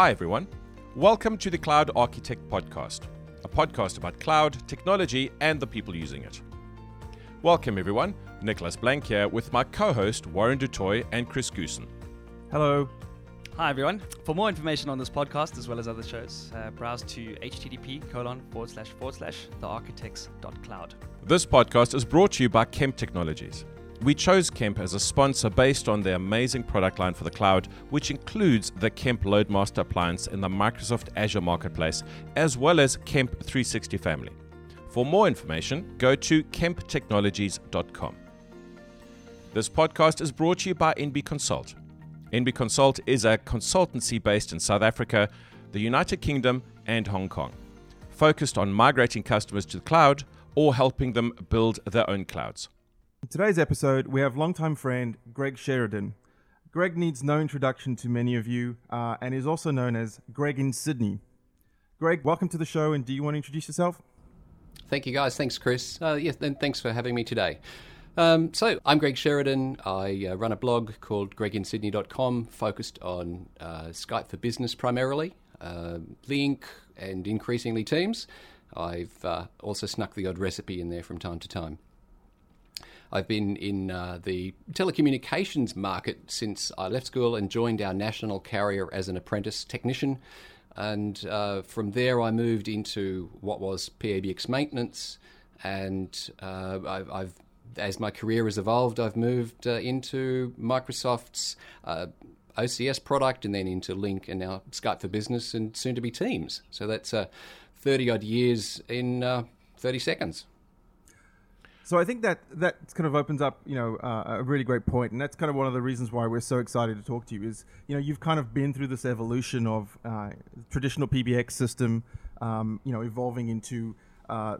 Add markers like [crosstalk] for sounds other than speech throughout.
Hi, everyone. Welcome to the Cloud Architect Podcast, a podcast about cloud, technology, and the people using it. Welcome, everyone. Nicolas Blank here with my co host Warren du Toit and Chris Goosen. Hello. Hi everyone. For more information on this podcast as well as other shows, uh, browse to http colon forward slash forward slash thearchitects.cloud. This podcast is brought to you by Kemp Technologies. We chose Kemp as a sponsor based on their amazing product line for the cloud, which includes the Kemp LoadMaster appliance in the Microsoft Azure Marketplace, as well as Kemp 360 family. For more information, go to kemptechnologies.com. This podcast is brought to you by NB Consult. NB Consult is a consultancy based in South Africa, the United Kingdom, and Hong Kong, focused on migrating customers to the cloud or helping them build their own clouds. In today's episode, we have longtime friend Greig Sheridan. Greig needs no introduction to many of you uh, and is also known as Greig in Sydney. Greig, welcome to the show, and do you want to introduce yourself? Thank you, guys. Thanks, Chris. Uh, yes, and thanks for having me today. Um, so, I'm Greig Sheridan. I uh, run a blog called greiginsydney.com, focused on uh, Skype for Business primarily, uh, Lync, and increasingly Teams. I've uh, also snuck the odd recipe in there from time to time. I've been in uh, the telecommunications market since I left school and joined our national carrier as an apprentice technician. And uh, from there, I moved into what was PABX maintenance. And uh, I've, I've, as my career has evolved, I've moved uh, into Microsoft's uh, OCS product and then into Lync and now Skype for Business and soon to be Teams. So that's 30 odd years in 30 seconds. So I think that that kind of opens up, you know, uh, a really great point, and that's kind of one of the reasons why we're so excited to talk to you. Is you know you've kind of been through this evolution of uh, traditional PBX system, um, you know, evolving into uh,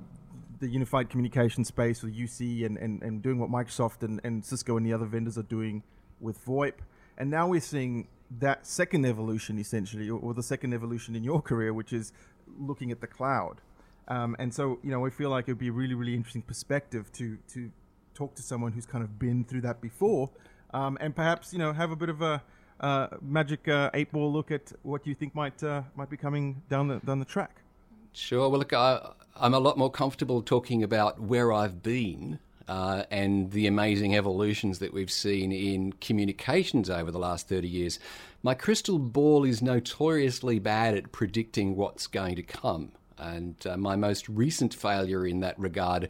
the unified communication space with UC and, and, and doing what Microsoft and, and Cisco and the other vendors are doing with VoIP, and now we're seeing that second evolution essentially, or, or the second evolution in your career, which is looking at the cloud. Um, and so, you know, I feel like it would be a really, really interesting perspective to to talk to someone who's kind of been through that before, um, and perhaps you know have a bit of a uh, magic uh, eight ball look at what you think might uh, might be coming down the down the track. Sure. Well, look, I, am a lot more comfortable talking about where I've been. Uh, and the amazing evolutions that we've seen in communications over the last 30 years. My crystal ball is notoriously bad at predicting what's going to come. And uh, my most recent failure in that regard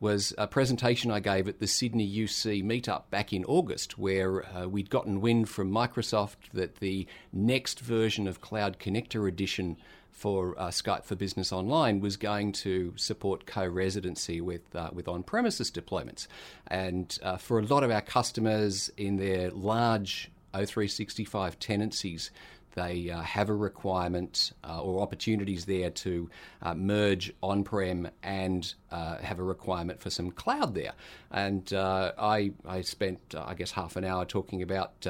was a presentation I gave at the Sydney UC meetup back in August, where uh, we'd gotten wind from Microsoft that the next version of Cloud Connector Edition for uh, Skype for Business Online was going to support co-residency with uh, with on-premises deployments, and uh, for a lot of our customers in their large O365 tenancies, they uh, have a requirement uh, or opportunities there to uh, merge on prem and uh, have a requirement for some cloud there. And uh, I, I spent, uh, I guess, half an hour talking about.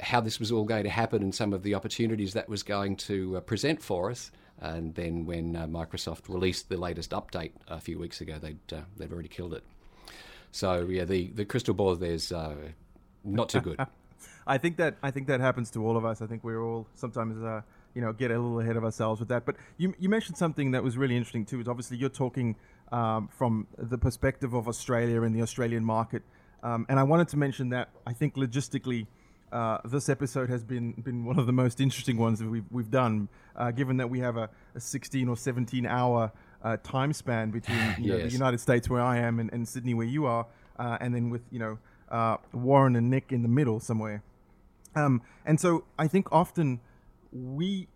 how this was all going to happen and some of the opportunities that was going to present for us. And then, when Microsoft released the latest update a few weeks ago, they'd, they'd already killed it. So, yeah, the, the crystal ball there's not too good. [laughs] I think that I think that happens to all of us. I think we're all sometimes uh, you know get a little ahead of ourselves with that. But you you mentioned something that was really interesting too. Is obviously you're talking um, from the perspective of Australia and the Australian market. Um, and I wanted to mention that I think logistically. Uh, this episode has been been one of the most interesting ones that we've we've done, uh, given that we have a, a 16 or 17 hour uh, time span between you yes. know, the United States where I am and, and Sydney where you are, uh, and then with you know uh, Warren and Nick in the middle somewhere. Um, and so I think often we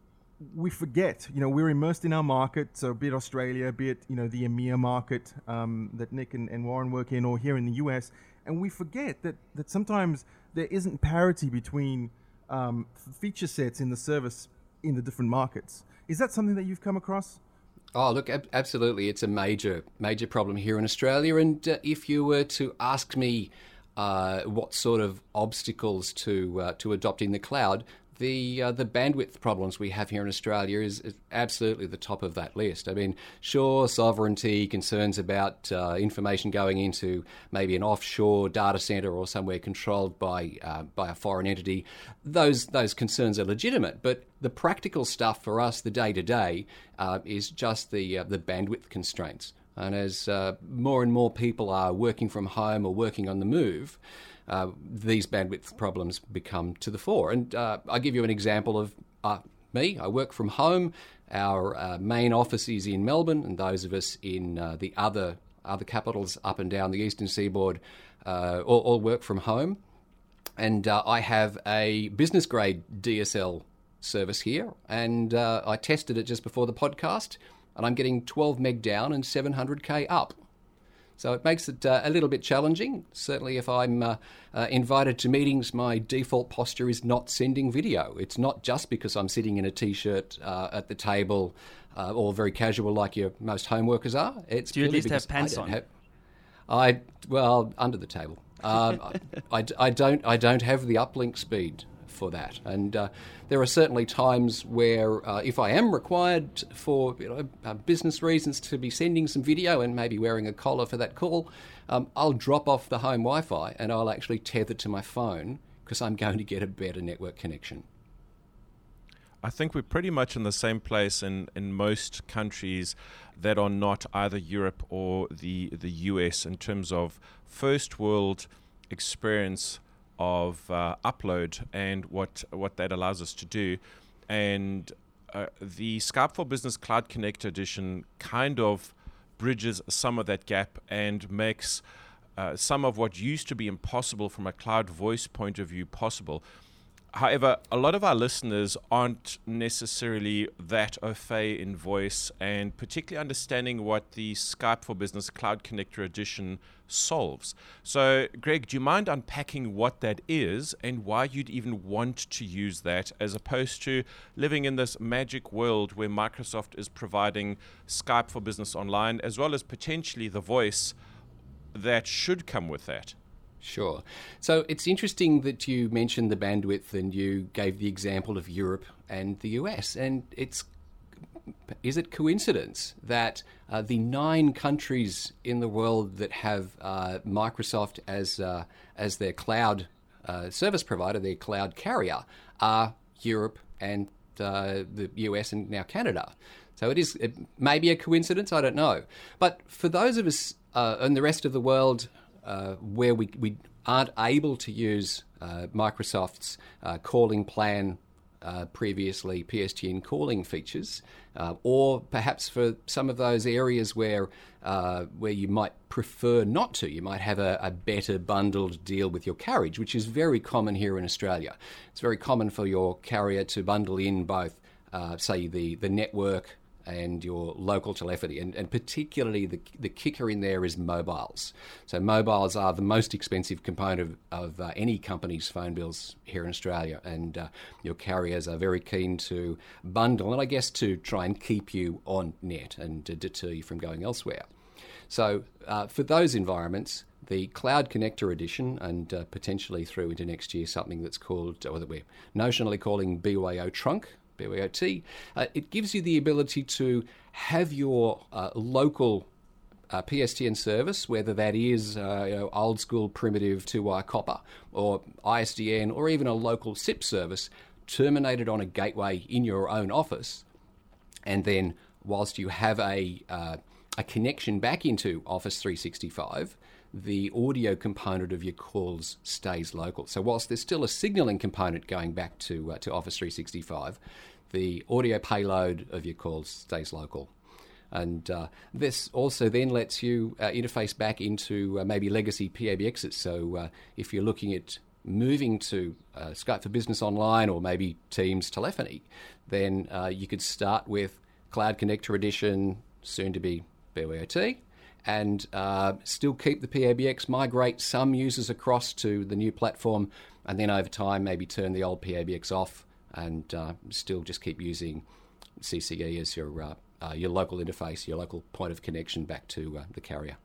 we forget, you know, we're immersed in our market, so be it Australia, be it, you know, the EMEA market um, that Nick and, and, Warren work in, or here in the US, and we forget that, that sometimes there isn't parity between um, feature sets in the service in the different markets. Is that something that you've come across? Oh, look, ab- absolutely. It's a major, major problem here in Australia. And uh, if you were to ask me uh, what sort of obstacles to uh, to adopting the cloud, the uh, the bandwidth problems we have here in Australia is, is, absolutely the top of that list. I mean, sure, sovereignty concerns about uh, information going into maybe an offshore data center or somewhere controlled by uh, by a foreign entity. Those those concerns are legitimate, but the practical stuff for us, the day to day, is just the uh, the bandwidth constraints. And as uh, more and more people are working from home or working on the move uh, these bandwidth problems become to the fore. And uh, I'll give you an example of uh, me. I work from home. Our uh, main office is in Melbourne, and those of us in uh, the other other capitals up and down the eastern seaboard all, all, work from home. And I have a business grade DSL service here, and I tested it just before the podcast, and I'm getting 12 meg down and 700k up. So it makes it uh, a little bit challenging. Certainly, if I'm uh, uh, invited to meetings, my default posture is not sending video. It's not just because I'm sitting in a t shirt uh, at the table uh, or very casual like your most home workers are. It's Do you at least have pants on? Have, I, well, under the table. [laughs] I, I, I, don't, I don't have the uplink speed for that. And uh, there are certainly times where, uh, if I am required for you know, uh, business reasons to be sending some video and maybe wearing a collar for that call, um, I'll drop off the home Wi Fi and I'll actually tether to my phone because I'm going to get a better network connection. I think we're pretty much in the same place in, in most countries that are not either Europe or the the US in terms of first world experience of uh, upload and what what that allows us to do. And uh, the Skype for Business Cloud Connector Edition kind of bridges some of that gap and makes uh, some of what used to be impossible from a cloud voice point of view possible. However, a lot of our listeners aren't necessarily that au fait in voice, and particularly understanding what the Skype for Business Cloud Connector Edition solves. So, Greig, do you mind unpacking what that is and why you'd even want to use that as opposed to living in this magic world where Microsoft is providing Skype for Business Online as well as potentially the voice that should come with that? Sure. So it's interesting that you mentioned the bandwidth and you gave the example of Europe and the US. And it's is it coincidence that uh, the nine countries in the world that have uh, Microsoft as uh, as their cloud uh, service provider, their cloud carrier, are Europe and uh, the US and now Canada? So it is it may be a coincidence. I don't know. But for those of us uh, in the rest of the world uh, where we, we aren't able to use uh, Microsoft's uh, calling plan uh, previously PSTN calling features, uh, or perhaps for some of those areas where uh, where you might prefer not to, you might have a, a, better bundled deal with your carriage, which is very common here in Australia. It's very common for your carrier to bundle in both, say, the the network and your local telephony. And, and particularly the, the kicker in there is mobiles. So, mobiles are the most expensive component of, of uh, any company's phone bills here in Australia. And uh, your carriers are very keen to bundle and I guess to try and keep you on net and to deter you from going elsewhere. So, uh, for those environments, the Cloud Connector Edition, and uh, potentially through into next year, something that's called, or that we're notionally calling BYO Trunk, BYOT, uh, it gives you the ability to have your uh, local uh, PSTN service, whether that is uh, you know, old school primitive two wire copper or ISDN or even a local SIP service, terminated on a gateway in your own office. And then, whilst you have a, uh, a connection back into Office 365, the audio component of your calls stays local. So whilst there's still a signaling component going back to uh, to Office 365, the audio payload of your calls stays local. And uh, this also then lets you uh, interface back into uh, maybe legacy PABXs. So uh, if you're looking at moving to uh, Skype for Business Online or maybe Teams telephony, then you could start with Cloud Connector Edition, soon to be BYOT, and uh, still keep the PABX, migrate some users across to the new platform, and then over time maybe turn the old PABX off and uh, still just keep using CCE as your uh, uh, your local interface, your local point of connection back to uh, the carrier.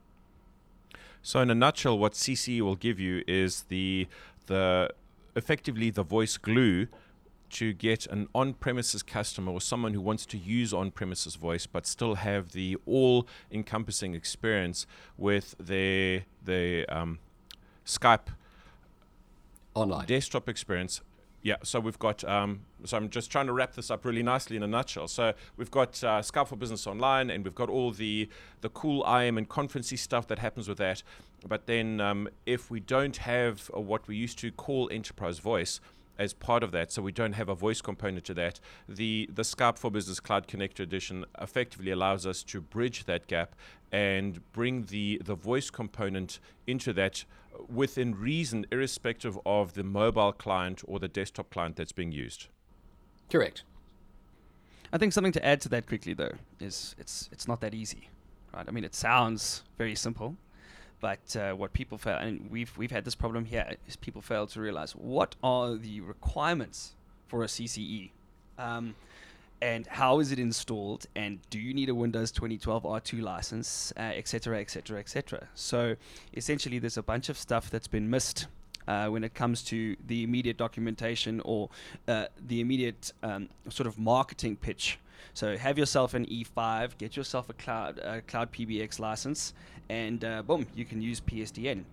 So, in a nutshell, what CCE will give you is the the effectively the voice glue to get an on premises customer or someone who wants to use on premises voice but still have the all encompassing experience with their, their um, Skype Online. desktop experience. Yeah, so we've got. Um, so I'm just trying to wrap this up really nicely in a nutshell. So we've got uh, Skype for Business Online, and we've got all the the cool IM and conferencey stuff that happens with that. But then, um, if we don't have uh, what we used to call enterprise voice as part of that, so we don't have a voice component to that, the the Skype for Business Cloud Connector Edition effectively allows us to bridge that gap and bring the the voice component into that within reason, irrespective of the mobile client or the desktop client that's being used. Correct. I think something to add to that quickly though is it's it's not that easy, right? I mean, it sounds very simple, but uh, what people fail, and we've we've had this problem here, is people fail to realize what are the requirements for a CCE. Um, and how is it installed? And do you need a windows 2012 r2 license? Etc etc etc so essentially there's a bunch of stuff that's been missed uh, when it comes to the immediate documentation or uh, the immediate um, sort of marketing pitch so have yourself an e5 get yourself a cloud uh, cloud pbx license and uh, boom you can use PSTN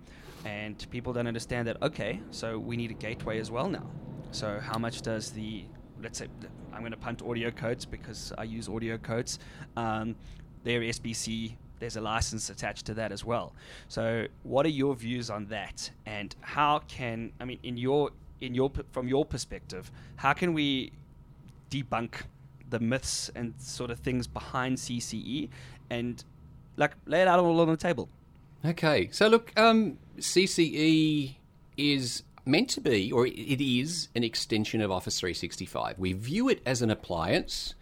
and people don't understand that okay so we need a gateway as well now so how much does the let's say I'm going to punt AudioCodes because I use AudioCodes. Um, their SBC, there's a license attached to that as well. So, what are your views on that? And how can I mean, in your in your from your perspective, how can we debunk the myths and sort of things behind CCE and like lay it out all on the table? Okay, so look, um, CCE is meant to be, or it is, an extension of Office 365. We view it as an appliance.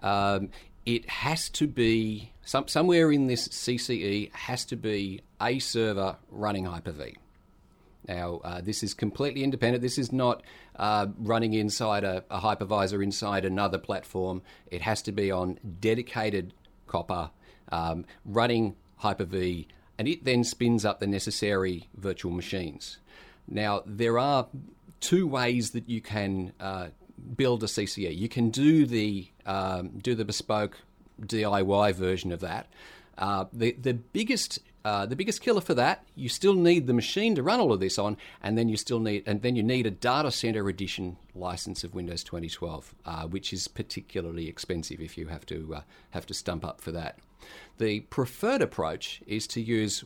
Um, it has to be some, somewhere in this CCE has to be a server running Hyper-V. Now, uh, this is completely independent. This is not uh, running inside a, a, hypervisor inside another platform. It has to be on dedicated copper, um, running Hyper-V, and it then spins up the necessary virtual machines. Now, there are two ways that you can uh, build a CCE. You can do the um, do the bespoke DIY version of that. Uh, the the biggest uh, the biggest killer for that, you still need the machine to run all of this on, and then you still need and then you need a data center edition license of Windows 2012, uh, which is particularly expensive if you have to uh, have to stump up for that. The preferred approach is to use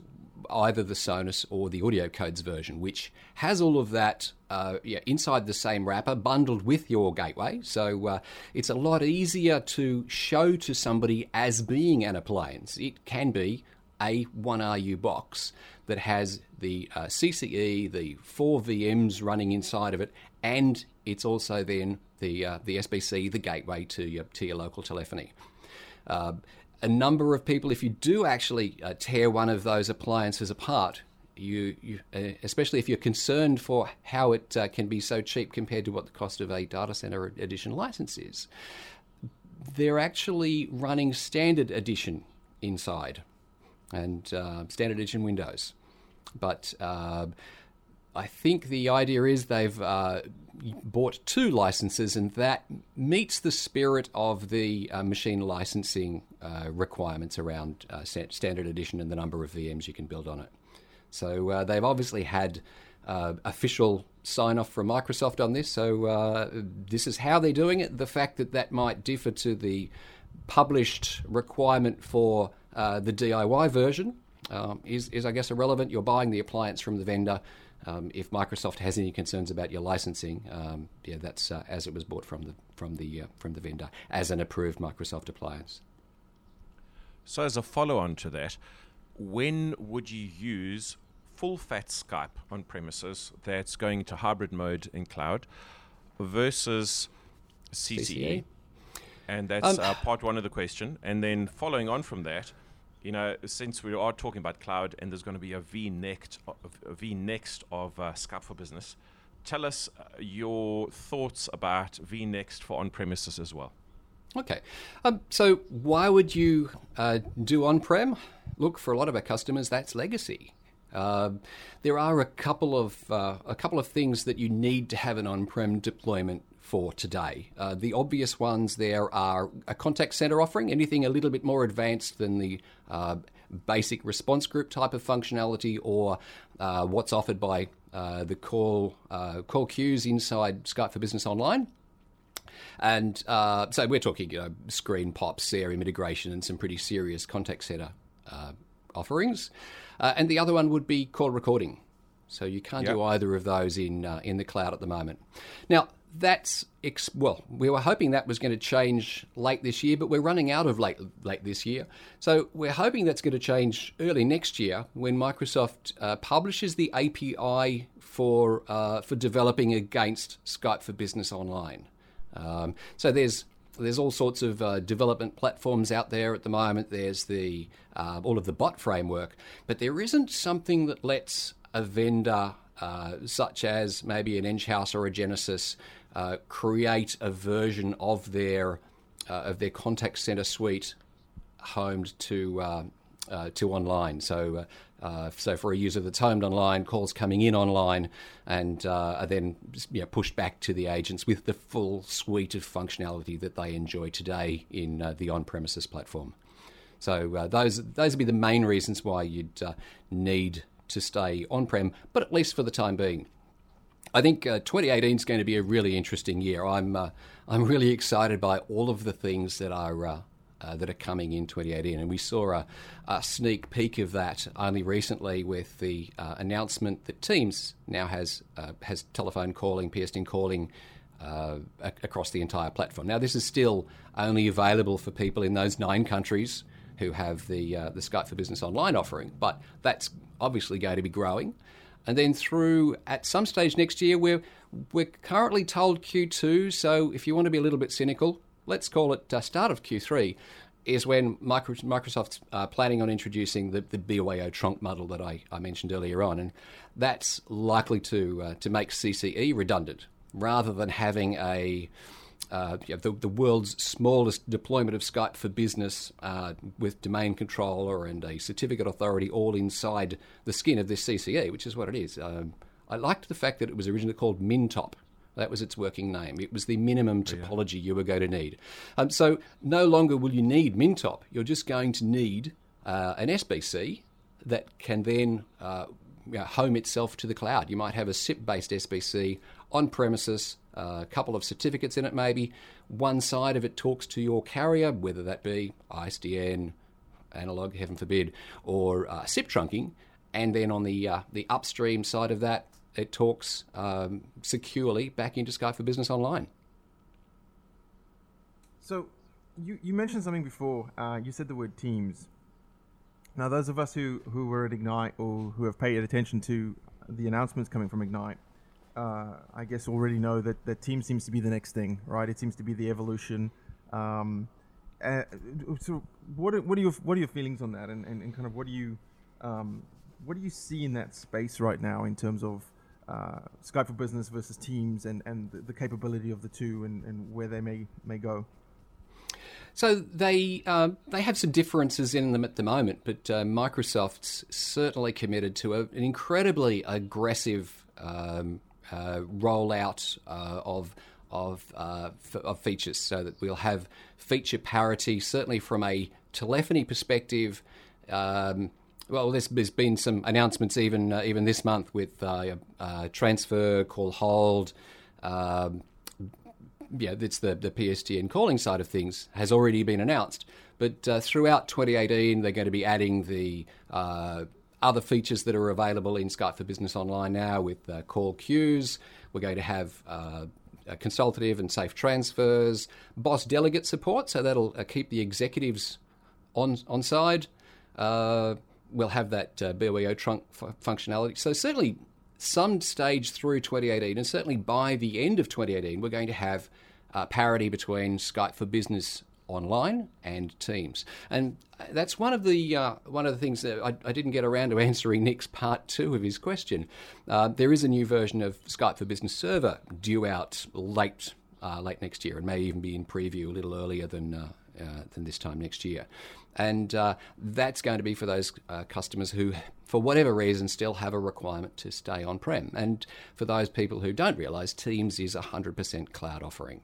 either the Sonus or the AudioCodes version, which has all of that uh, yeah, inside the same wrapper, bundled with your gateway. So uh, it's a lot easier to show to somebody as being an appliance. It can be a 1RU box that has the uh, CCE, the four VMs running inside of it, and it's also then the uh, the SBC, the gateway to your to your local telephony. Uh, a number of people, if you do actually uh, tear one of those appliances apart, you, you uh, especially if you're concerned for how it uh, can be so cheap compared to what the cost of a data center edition license is, they're actually running standard edition inside and uh, standard edition Windows. But uh, I think the idea is they've uh, bought two licenses, and that meets the spirit of the uh, machine licensing uh, requirements around uh, standard edition and the number of VMs you can build on it. So they've obviously had official sign off from Microsoft on this. So this is how they're doing it. The fact that that might differ to the published requirement for the DIY version um, is, is, I guess, irrelevant. You're buying the appliance from the vendor. Um, if Microsoft has any concerns about your licensing, um, yeah, that's uh, as it was bought from the from the uh, from the vendor as an approved Microsoft appliance. So, as a follow-on to that, when would you use full-fat Skype on premises that's going into hybrid mode in cloud versus CCE? CCE? And that's um, uh, part one of the question. And then following on from that, you know, since we are talking about cloud and there's going to be a V next, a V next of uh, for Business, tell us uh, your thoughts about V next for on-premises as well. Okay, um, so why would you uh, do on-prem? Look, for a lot of our customers, that's legacy. Uh, there are a couple of uh, a couple of things that you need to have an on-prem deployment for today. Uh, the obvious ones there are a contact center offering, anything a little bit more advanced than the uh, basic response group type of functionality, or uh, what's offered by uh, the call uh, call queues inside Skype for Business Online. And uh, so we're talking you know, screen pops, CRM integration, and some pretty serious contact center offerings. and the other one would be call recording. So you can't yep. do either of those in uh, in the cloud at the moment. Now that's ex- well, we were hoping that was going to change late this year, but we're running out of late late this year. So we're hoping that's going to change early next year when Microsoft uh, publishes the API for uh, for developing against Skype for Business Online. Um, so there's there's all sorts of uh, development platforms out there at the moment. There's the uh, all of the bot framework, but there isn't something that lets a vendor uh, such as maybe an Enghouse or a Genesys uh, create a version of their uh, of their contact center suite homed to uh, uh, to online. So. Uh, so for a user that's homed online, calls coming in online, and are then you know, pushed back to the agents with the full suite of functionality that they enjoy today in the on-premises platform. So those those would be the main reasons why you'd need to stay on prem, but at least for the time being. I think uh, 2018 is going to be a really interesting year. I'm uh, I'm really excited by all of the things that are uh, uh that are coming in 2018, and we saw a, a, sneak peek of that only recently with the uh, announcement that Teams now has uh, has telephone calling, PSTN calling. across the entire platform. Now, this is still only available for people in those nine countries who have the the Skype for Business Online offering, but that's obviously going to be growing. And then through at some stage next year, we're we're currently told Q2. So if you want to be a little bit cynical, let's call it uh, start of Q3 is when Microsoft's uh, planning on introducing the, the BYO trunk model that I, I mentioned earlier on, and that's likely to uh, to make CCE redundant rather than having a uh, the, the, world's smallest deployment of Skype for business uh, with domain controller and a certificate authority all inside the skin of this CCE, which is what it is. Um, I liked the fact that it was originally called Mintop. That was its working name. It was the minimum topology yeah. you were going to need. Um, so no longer will you need Mintop. You're just going to need uh, an SBC that can then uh, home itself to the cloud. You might have a SIP based SBC on premises a couple of certificates in it, maybe. One side of it talks to your carrier, whether that be ISDN, analog, heaven forbid, or uh, SIP trunking, and then on the uh, the upstream side of that, it talks um, securely back into Skype for Business Online. So, you you mentioned something before. Uh, you said the word Teams. Now, those of us who who were at Ignite or who have paid attention to the announcements coming from Ignite uh, I guess already know that that team seems to be the next thing, right? It seems to be the evolution. Um, uh, so what are, what are your what are your feelings on that, and, and, and kind of what do you um, what do you see in that space right now in terms of uh, Skype for Business versus Teams, and and the, the capability of the two, and, and where they may may go? So they uh, they have some differences in them at the moment, but uh, Microsoft's certainly committed to a, an incredibly aggressive um, rollout uh, of of, uh, f- of features so that we'll have feature parity, certainly from a telephony perspective. Um, well, there's, there's been some announcements even uh, even this month with uh, uh, transfer, call hold. Um, yeah, it's the, the PSTN calling side of things has already been announced. But throughout 2018, they're going to be adding the other features that are available in Skype for Business Online now with uh, call queues. We're going to have uh, consultative and safe transfers, boss delegate support, so that'll uh, keep the executives on on side. Uh, we'll have that uh, BYO trunk f- functionality. So certainly, some stage through 2018, and certainly by the end of 2018, we're going to have parity between Skype for Business online and Teams. And that's one of the uh, one of the things that I, I, didn't get around to answering Nick's part two of his question. Uh, there is a new version of Skype for Business Server due out late uh, late next year, and may even be in preview a little earlier than uh, uh, than this time next year. And uh, that's going to be for those uh, customers who, for whatever reason, still have a requirement to stay on prem. And for those people who don't realize, Teams is a 100% cloud offering.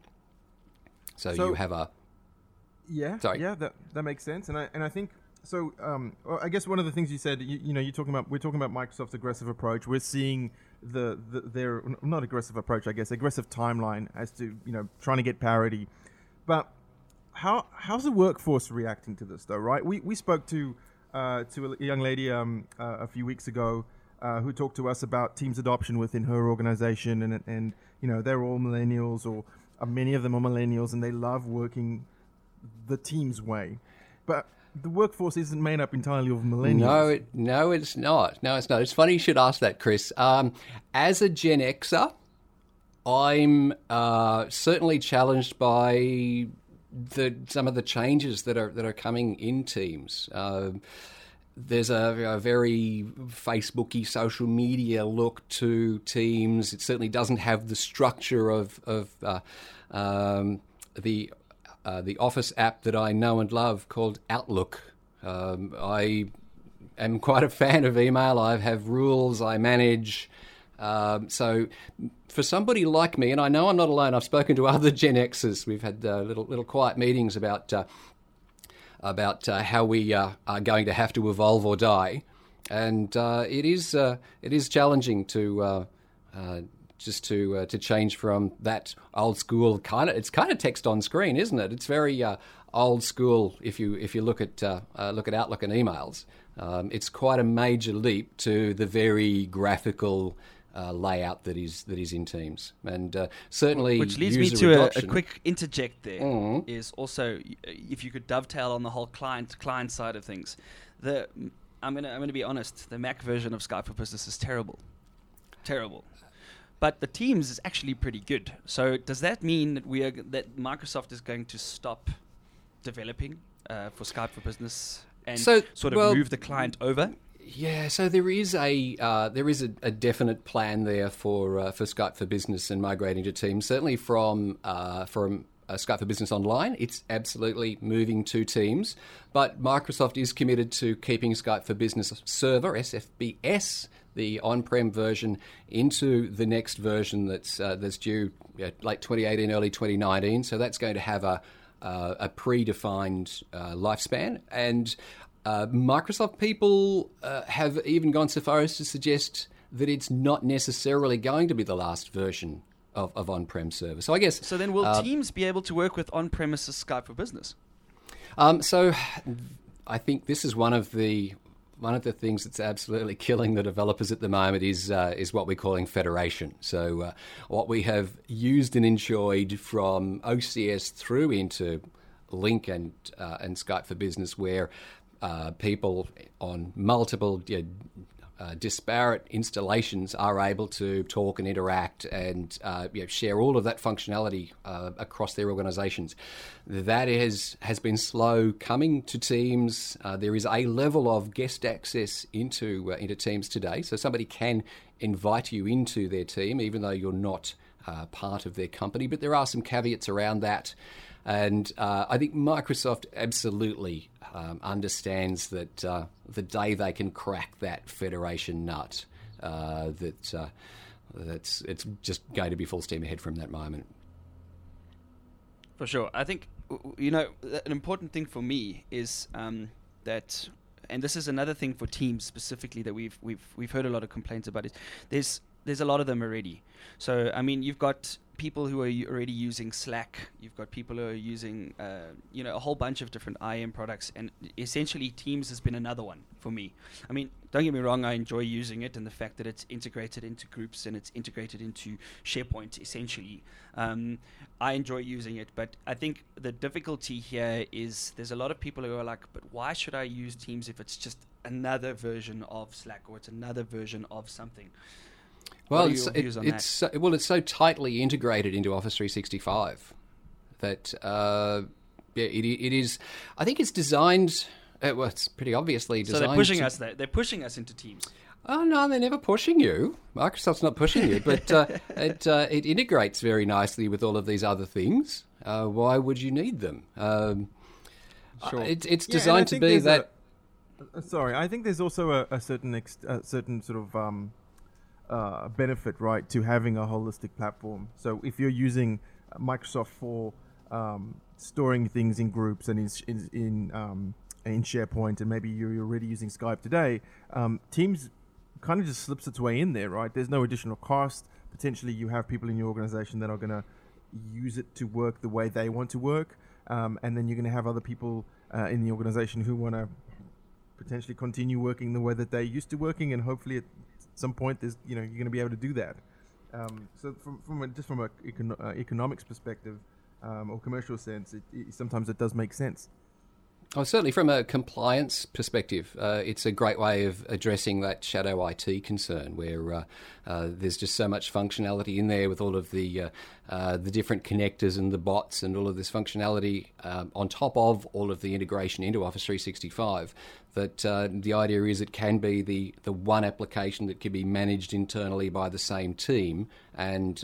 So, So- you have a. Yeah, Sorry. yeah, that that makes sense, and I and I think so. Um, well, I guess one of the things you said, you, you know, you're talking about we're talking about Microsoft's aggressive approach. We're seeing the, the their not aggressive approach, I guess, aggressive timeline as to you know trying to get parity. But how how's the workforce reacting to this though? Right, we we spoke to uh, to a young lady um, uh, a few weeks ago. Uh, who talked to us about Teams adoption within her organization, and and you know they're all millennials, or uh, many of them are millennials, and they love working the team's way. But the workforce isn't made up entirely of millennials. No, it, no, it's not. No, it's not. It's funny you should ask that, Chris. Um, as a Gen Xer, I'm uh, certainly challenged by the some of the changes that are that are coming in teams. Um there's a, a very Facebooky social media look to teams. It certainly doesn't have the structure of of uh, um, the uh, the Office app that I know and love called Outlook. Um, I am quite a fan of email. I have rules I manage. Um, so, for somebody like me, and I know I'm not alone. I've spoken to [laughs] other Gen Xers. We've had uh, little little quiet meetings about uh, about uh, how we uh, are going to have to evolve or die, and uh, it is it is challenging to just to uh, to change from that old school kind of it's kind of text on screen, isn't it? It's very uh, old school if you if you look at uh, uh, look at Outlook and emails. Um, it's quite a major leap to the very graphical. Uh, layout that is that is in Teams, and uh, certainly Which leads me to a, a quick interject There is also if you could dovetail on the whole client client side of things. The I'm gonna I'm gonna be honest. The Mac version of Skype for Business is terrible, terrible. But the Teams is actually pretty good. So does that mean that we are g- that Microsoft is going to stop developing uh, for Skype for Business and So, sort of well, move the client over? Yeah, so there is a uh, there is a, a definite plan there for uh, for Skype for Business and migrating to Teams. Certainly from uh, from uh, Skype for Business Online, it's absolutely moving to Teams. But Microsoft is committed to keeping Skype for Business Server (SFBS), the on-prem version, into the next version that's uh, that's due yeah, late 2018, early 2019. So that's going to have a uh, a predefined uh, lifespan and. Uh, Microsoft people uh, have even gone so far as to suggest that it's not necessarily going to be the last version of, of on-prem server. So I guess So then will uh, Teams be able to work with on-premises Skype for Business? Um, so I think this is one of the one of the things that's absolutely [laughs] killing the developers at the moment is uh, is what we're calling federation. So uh, what we have used and enjoyed from OCS through into Lync and uh, and Skype for Business, where uh, people on multiple you know, uh, disparate installations are able to talk and interact and uh, you know, share all of that functionality uh, across their organisations. That is, has been slow coming to Teams. Uh, there is a level of guest access into uh, into Teams today, so somebody can invite you into their team even though you're not uh, part of their company. But there are some caveats around that. And uh, I think Microsoft absolutely um, understands that uh, the day they can crack that federation nut, uh, that uh, that's it's just going to be full steam ahead from that moment. For sure. I think, you know, an important thing for me is um, that, and this is another thing for teams specifically that we've, we've, we've heard a lot of complaints about, is there's, there's a lot of them already. So, I mean, you've got people who are already using Slack, you've got people who are using, uh, you know, a whole bunch of different IM products, and essentially Teams has been another one for me. I mean, don't get me wrong, I enjoy using it and the fact that it's integrated into groups and it's integrated into SharePoint essentially. Um, I enjoy using it, but I think the difficulty here is there's a lot of people who are like, but why should I use Teams if it's just another version of Slack or it's another version of something? What Well, it's, it- it's so, well, it's so tightly integrated into Office 365 that uh, yeah, it, it is. I think it's designed. Uh, well, it's pretty obviously designed. So designed. they're pushing to- us there. They're pushing us into Teams. Oh no, they're never pushing you. Microsoft's not pushing you, but uh, [laughs] it uh, it integrates very nicely with all of these other things. Uh, why would you need them? Um, Sure. It's, it's Yeah, designed to be that. a- sorry, I think there's also a, a certain ex- a certain sort of um, uh, benefit, right, to having a holistic platform. So if you're using Microsoft for um, storing things in groups and in in in, um, in SharePoint, and maybe you're already using Skype today, um, Teams kind of just slips its way in there, right? There's no additional cost. Potentially, you have people in your organization that are going to use it to work the way they want to work, um, and then you're going to have other people uh, in the organization who want to potentially continue working the way that they're used to working, and hopefully at some point, there's you know you're going to be able to do that. Um, so from from a, just from a econo- uh, economics perspective um, or commercial sense, it, it, sometimes it does make sense. Oh, certainly from a compliance perspective, uh, it's a great way of addressing that shadow IT concern, where uh, uh, there's just so much functionality in there with all of the uh, uh, the different connectors and the bots and all of this functionality um, on top of all of the integration into Office 365. That uh, the idea is it can be the the one application that can be managed internally by the same team and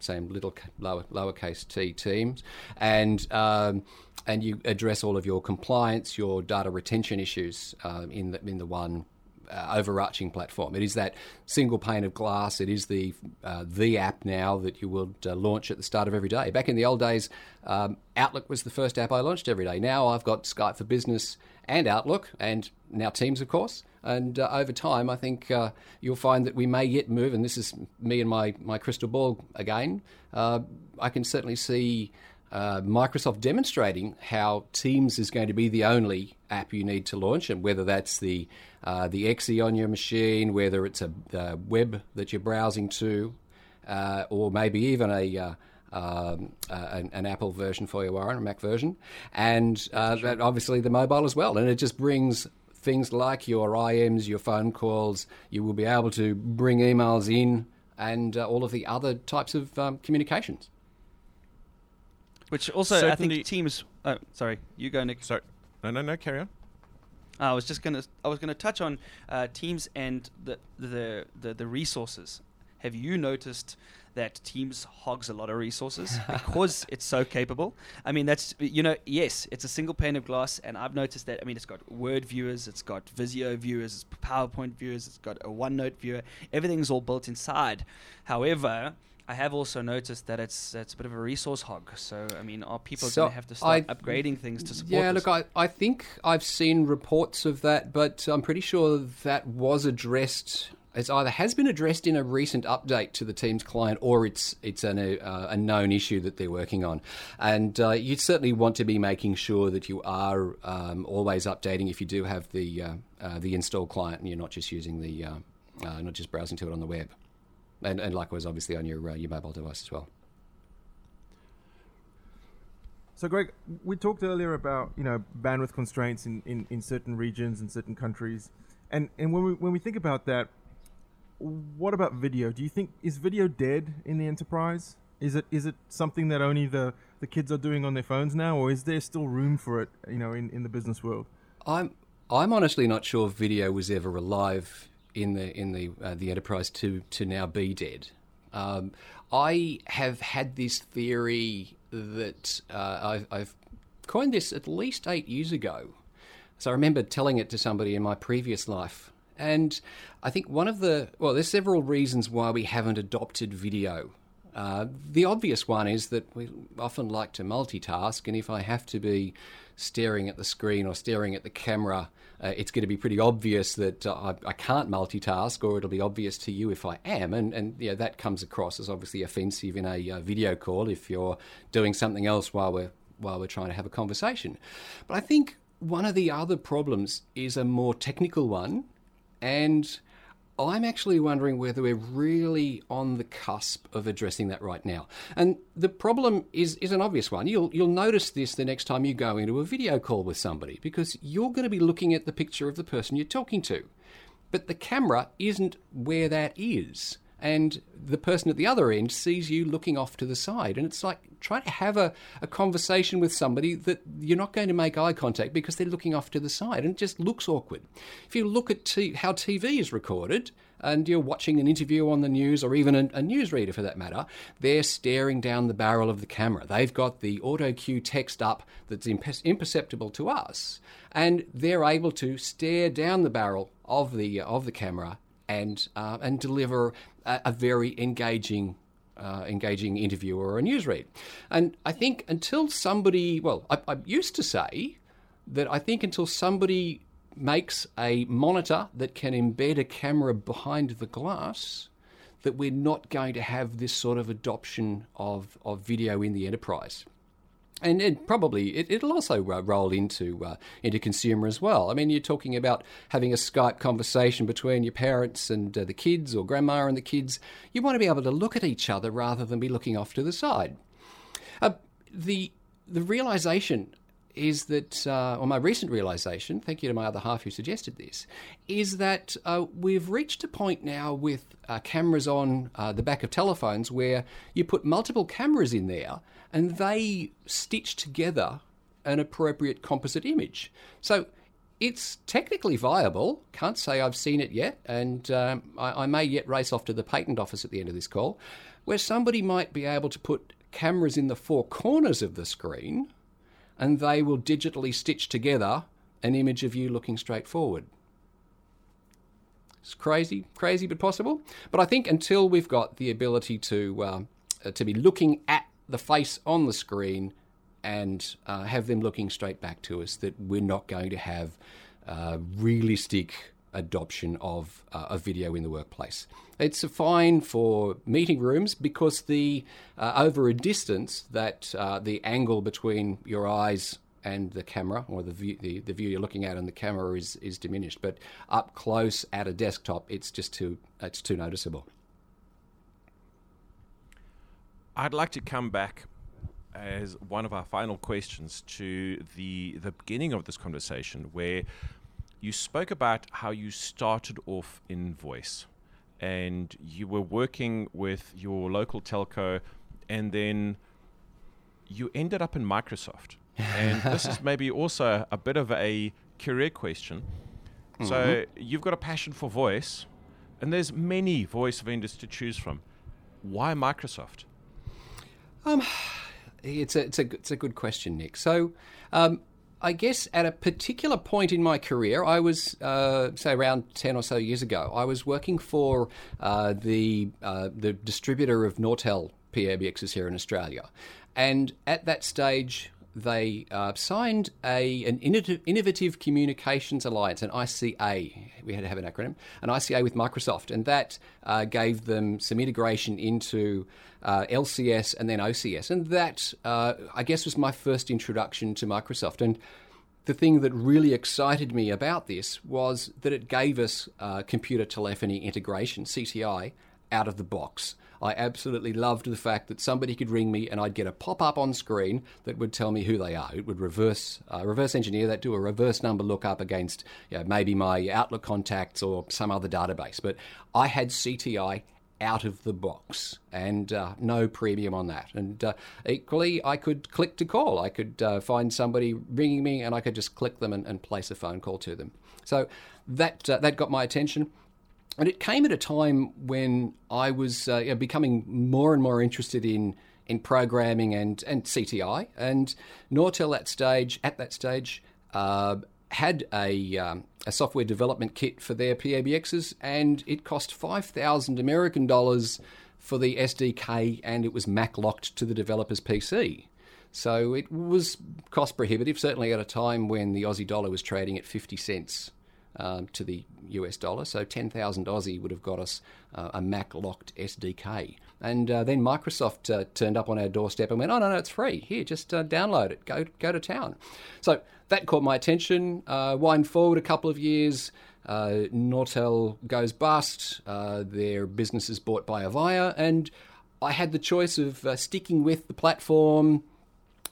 same little lower lowercase t teams, and um, and you address all of your compliance, your data retention issues um, in the in the one. Uh, overarching platform. It is that single pane of glass. It is the uh, the app now that you would uh, launch at the start of every day. Back in the old days, um, Outlook was the first app I launched every day. Now I've got Skype for Business and Outlook, and now Teams, of course. And uh, over time, I think uh, you'll find that we may yet move, and this is me and my, my crystal ball again. Uh, I can certainly see uh, Microsoft demonstrating how Teams is going to be the only app you need to launch, and whether that's the uh, the Exe on your machine, whether it's a web that you're browsing to, uh, or maybe even a um, uh, an, an, Apple version for you, Warren, a Mac version, and uh, sure. obviously the mobile as well. And it just brings things like your IMs, your phone calls. You will be able to bring emails in and uh, all of the other types of um, communications. Which also, Certainly. I think Teams. Oh, sorry, you go, Nick. Sorry, no, no, no. Carry on. I was just gonna. I was gonna touch on uh, Teams and the, the the the resources. Have you noticed that Teams hogs a lot of resources [laughs] because it's so capable. I mean, that's you know, yes, it's a single pane of glass, and I've noticed that. I mean, it's got Word viewers, it's got Visio viewers, it's PowerPoint viewers, it's got a OneNote viewer. Everything's all built inside. However, I have also noticed that it's it's a bit of a resource hog. So I mean, are people so going to have to start I, upgrading things to support? Yeah, this? look, I, I think I've seen reports of that, but I'm pretty sure that was addressed it either has been addressed in a recent update to the Teams client or it's it's an, a, a known issue that they're working on. And uh, you certainly want to be making sure that you are um, always updating if you do have the uh, uh, the install client and you're not just using the uh, uh, not just browsing to it on the web, and, and likewise obviously on your uh, your mobile device as well. So, Greig, we talked earlier about you know bandwidth constraints in, in, in certain regions and certain countries, and and when we when we think about that, what about video? Do you think is video dead in the enterprise? Is it is it something that only the, the kids are doing on their phones now, or is there still room for it? You know, in, in the business world. I'm I'm honestly not sure video was ever alive in the in the uh, the enterprise to to now be dead. Um, I have had this theory that uh, I've, I've coined this at least eight years ago. So I remember telling it to somebody in my previous life and I think one of the, well, there's several reasons why we haven't adopted video. Uh, the obvious one is that we often like to multitask, and if I have to be staring at the screen or staring at the camera, uh, it's going to be pretty obvious that uh, I, I, can't multitask, or it'll be obvious to you if I am. And, and yeah, that comes across as obviously offensive in a uh, video call if you're doing something else while we're while we're trying to have a conversation. But I think one of the other problems is a more technical one, and I'm actually wondering whether we're really on the cusp of addressing that right now. And the problem is, is an obvious one. You'll, you'll notice this the next time you go into a video call with somebody because you're going to be looking at the picture of the person you're talking to. But the camera isn't where that is and the person at the other end sees you looking off to the side. And it's like try to have a, a conversation with somebody that you're not going to make eye contact because they're looking off to the side and it just looks awkward. If you look at t- how TV is recorded, and you're watching an interview on the news or even a, a newsreader for that matter, they're staring down the barrel of the camera. They've got the auto cue text up that's imperceptible to us, and they're able to stare down the barrel of the of the camera and uh, and deliver a, a very engaging uh, engaging interview or a newsread. And I think until somebody, well, I, I used to say that I think until somebody makes a monitor that can embed a camera behind the glass, that we're not going to have this sort of adoption of, of video in the enterprise and it probably it, will also uh, roll into uh, into consumer as well. I mean, you're talking about having a Skype conversation between your parents and uh, the kids, or grandma and the kids. You want to be able to look at each other rather than be looking off to the side. Uh, the the realization is that, uh, or my recent realization, thank you to my other half who suggested this, is that uh, we've reached a point now with cameras on the back of telephones where you put multiple cameras in there and they stitch together an appropriate composite image. So it's technically viable. Can't say I've seen it yet, and um, I, I, may yet race off to the patent office at the end of this call, where somebody might be able to put cameras in the four corners of the screen, and they will digitally stitch together an image of you looking straight forward. It's crazy, crazy, but possible. But I think until we've got the ability to uh, to be looking at the face on the screen and uh, have them looking straight back to us, that we're not going to have uh, realistic adoption of uh, a video in the workplace. It's fine for meeting rooms because the uh, over a distance that uh, the angle between your eyes and the camera or the view, the, the view you're looking at on the camera is, is diminished. But up close at a desktop, it's just too it's too noticeable. I'd like to come back as one of our final questions to the the beginning of this conversation where you spoke about how you started off in voice and you were working with your local telco and then you ended up in Microsoft. And this is [laughs] maybe also a bit of a career question. Mm-hmm. So you've got a passion for voice and there's many voice vendors to choose from. Why Microsoft? Um, it's a it's a it's a good question, Nick. So, um, I guess at a particular point in my career, I was uh, say around ten or so years ago. I was working for uh, the uh, the distributor of Nortel PABXs here in Australia, and at that stage, they uh, signed a an innovative communications alliance, an ICA. We had to have an acronym, an ICA with Microsoft, and that uh, gave them some integration into uh, LCS and then OCS, and that uh, I guess was my first introduction to Microsoft. And the thing that really excited me about this was that it gave us uh, computer telephony integration (CTI) out of the box. I absolutely loved the fact that somebody could ring me and I'd get a pop up on screen that would tell me who they are. It would reverse uh, reverse engineer that, do a reverse number lookup against you know, maybe my Outlook contacts or some other database. But I had CTI out of the box and uh, no premium on that. And uh, equally, I could click to call. I could uh, find somebody ringing me and I could just click them and, and place a phone call to them. So that uh, that got my attention. And it came at a time when I was uh, becoming more and more interested in in programming and, and CTI. And Nortel at stage at that stage uh, had a um, a software development kit for their PABXs, and it cost five thousand American dollars for the SDK, and it was Mac locked to the developer's PC. So it was cost prohibitive, certainly at a time when the Aussie dollar was trading at 50 cents um, to the US dollar. So 10,000 Aussie would have got us uh, a Mac locked SDK. And uh, then Microsoft uh, turned up on our doorstep and went, oh, no, no, it's free. Here, just uh, download it. Go, go to town. So that caught my attention. Uh, wind forward a couple of years. Uh, Nortel goes bust. their business is bought by Avaya. And I had the choice of sticking with the platform,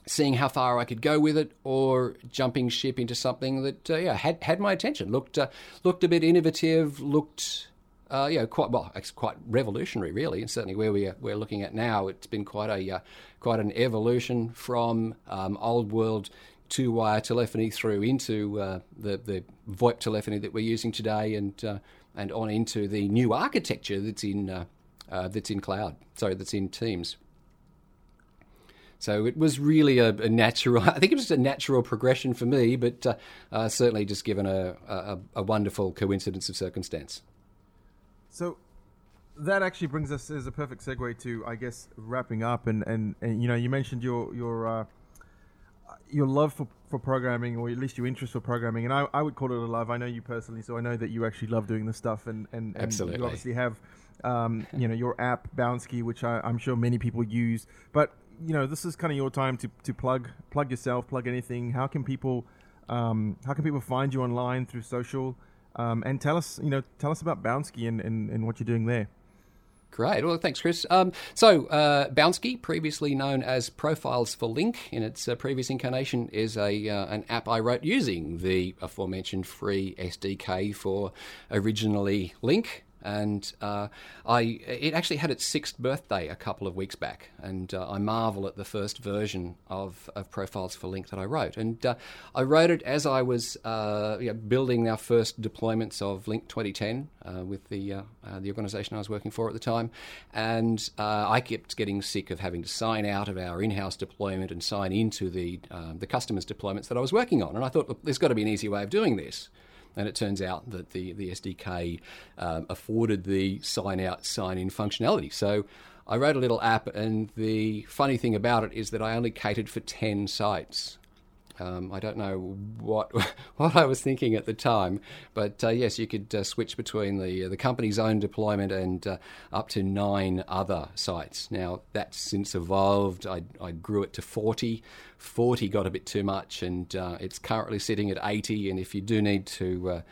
seeing how far I could go with it, or jumping ship into something that uh, yeah had had my attention. looked uh, looked a bit innovative. Looked uh, yeah quite well. It's quite revolutionary, really, and certainly where we are, we're looking at now. It's been quite a uh, quite an evolution from um, old world two wire telephony through into uh, the the VoIP telephony that we're using today, and uh, and on into the new architecture that's in that's in cloud. Sorry, that's in Teams. So it was really a, a, natural. [laughs] I think it was a natural progression for me, but uh, uh, certainly just given a, a, a, wonderful coincidence of circumstance. So that actually brings us as a perfect segue to, I guess, wrapping up. And, and, and you know, you mentioned your your uh, your love for, for programming, or at least your interest for programming. And I, I would call it a love. I know you personally, so I know that you actually love doing this stuff. And, and, and Absolutely. you obviously have, um, [laughs] you know, your app Bounshi, which I, I'm sure many people use. But you know, this is kind of your time to, to plug plug yourself, plug anything. How can people um, how can people find you online through social? Um, and tell us, you know, tell us about Bounshi and, and, and what you're doing there. Great. Well, thanks, Chris. Um, so, uh, Bounshi, previously known as Profiles for Lync, in its uh, previous incarnation, is a uh, an app I wrote using the aforementioned free SDK for originally Lync and uh, I it actually had its sixth birthday a couple of weeks back, and uh, I marvel at the first version of, of Profiles for Lync that I wrote, and uh, I wrote it as I was uh, you know, building our first deployments of Lync 2010 uh, with the uh, the organisation I was working for at the time, and I kept getting sick of having to sign out of our in-house deployment and sign into the the customers' deployments that I was working on, and I thought there's got to be an easy way of doing this. And it turns out that the, the SDK um, afforded the sign out, sign in functionality. So I wrote a little app, and the funny thing about it is that I only catered for 10 sites. Um, I don't know what [laughs] what I was thinking at the time, but uh, yes, you could uh, switch between the uh, the company's own deployment and uh, up to nine other sites. Now that's since evolved. I, I grew it to forty. Forty got a bit too much, and uh, it's currently sitting at eighty. And if you do need to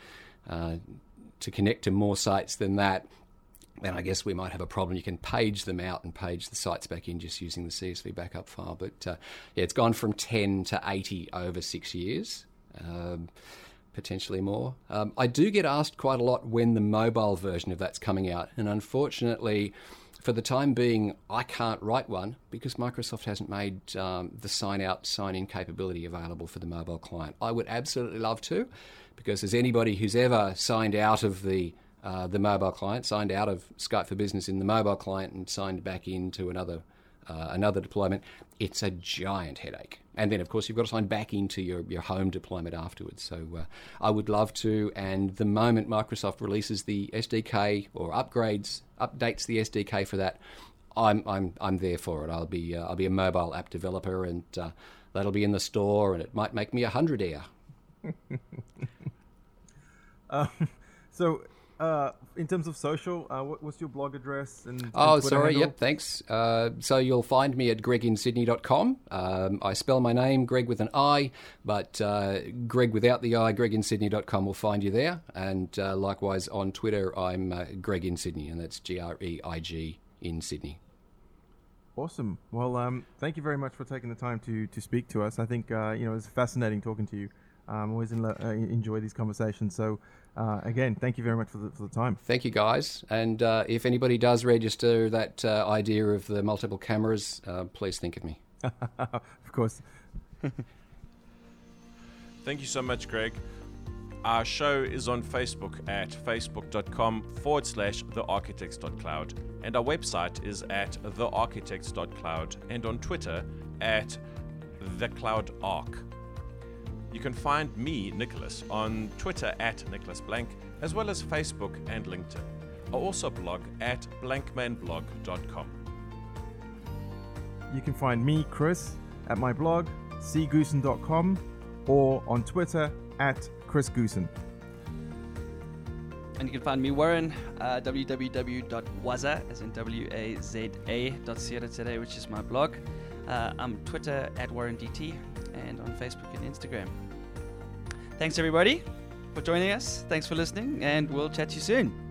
uh, to connect to more sites than that, then I guess we might have a problem. You can page them out and page the sites back in just using the CSV backup file. But uh, yeah, it's gone from 10 to 80 over six years, um, potentially more. Um, I do get asked quite a lot when the mobile version of that's coming out, and unfortunately, for the time being, I can't write one because Microsoft hasn't made um, the sign out, sign in capability available for the mobile client. I would absolutely love to, because as anybody who's ever signed out of the uh, the mobile client, signed out of Skype for Business in the mobile client, and signed back into another uh, another deployment. It's a giant headache. And then, of course, you've got to sign back into your, your home deployment afterwards. So uh, I would love to. And the moment Microsoft releases the SDK or upgrades, updates the SDK for that, I'm, I'm, I'm there for it. I'll be, uh, I'll be a mobile app developer and uh, that'll be in the store and it might make me a hundred air. [laughs] um, so uh, in terms of social, uh, what, what's your blog address? And, oh, sorry. Handle? Yep, thanks. Uh, so you'll find me at greiginsydney.com. Um, I spell my name Greig with an I, but uh, Greg without the I, greginsydney.com will find you there. And uh, likewise on Twitter, I'm uh, Greg in Sydney, and that's G R E I G in Sydney. Awesome. Well, um, thank you very much for taking the time to to speak to us. I think uh, you know it's fascinating talking to you. Um, always in, enjoy these conversations. So uh, again, thank you very much for the, for the time. Thank you, guys. And uh, if anybody does register that uh, idea of the multiple cameras, uh, please think of me. [laughs] of course. [laughs] thank you so much, Greig. Our show is on Facebook at facebook.com forward slash thearchitects.cloud. And our website is at thearchitects.cloud and on Twitter at thecloudarc. You can find me, Nicolas, on Twitter at Nicolas Blank, as well as Facebook and LinkedIn. I also blog at blankmanblog.com. You can find me, Chris, at my blog, cgoosen.com, or on Twitter at Chris Goosen. And you can find me, Warren, uh, www.waza, as in W-A-Z-A.co.za, which is my blog. Uh, I'm Twitter at WarrenDT and on Facebook and Instagram. Thanks, everybody, for joining us. Thanks for listening, and we'll chat to you soon.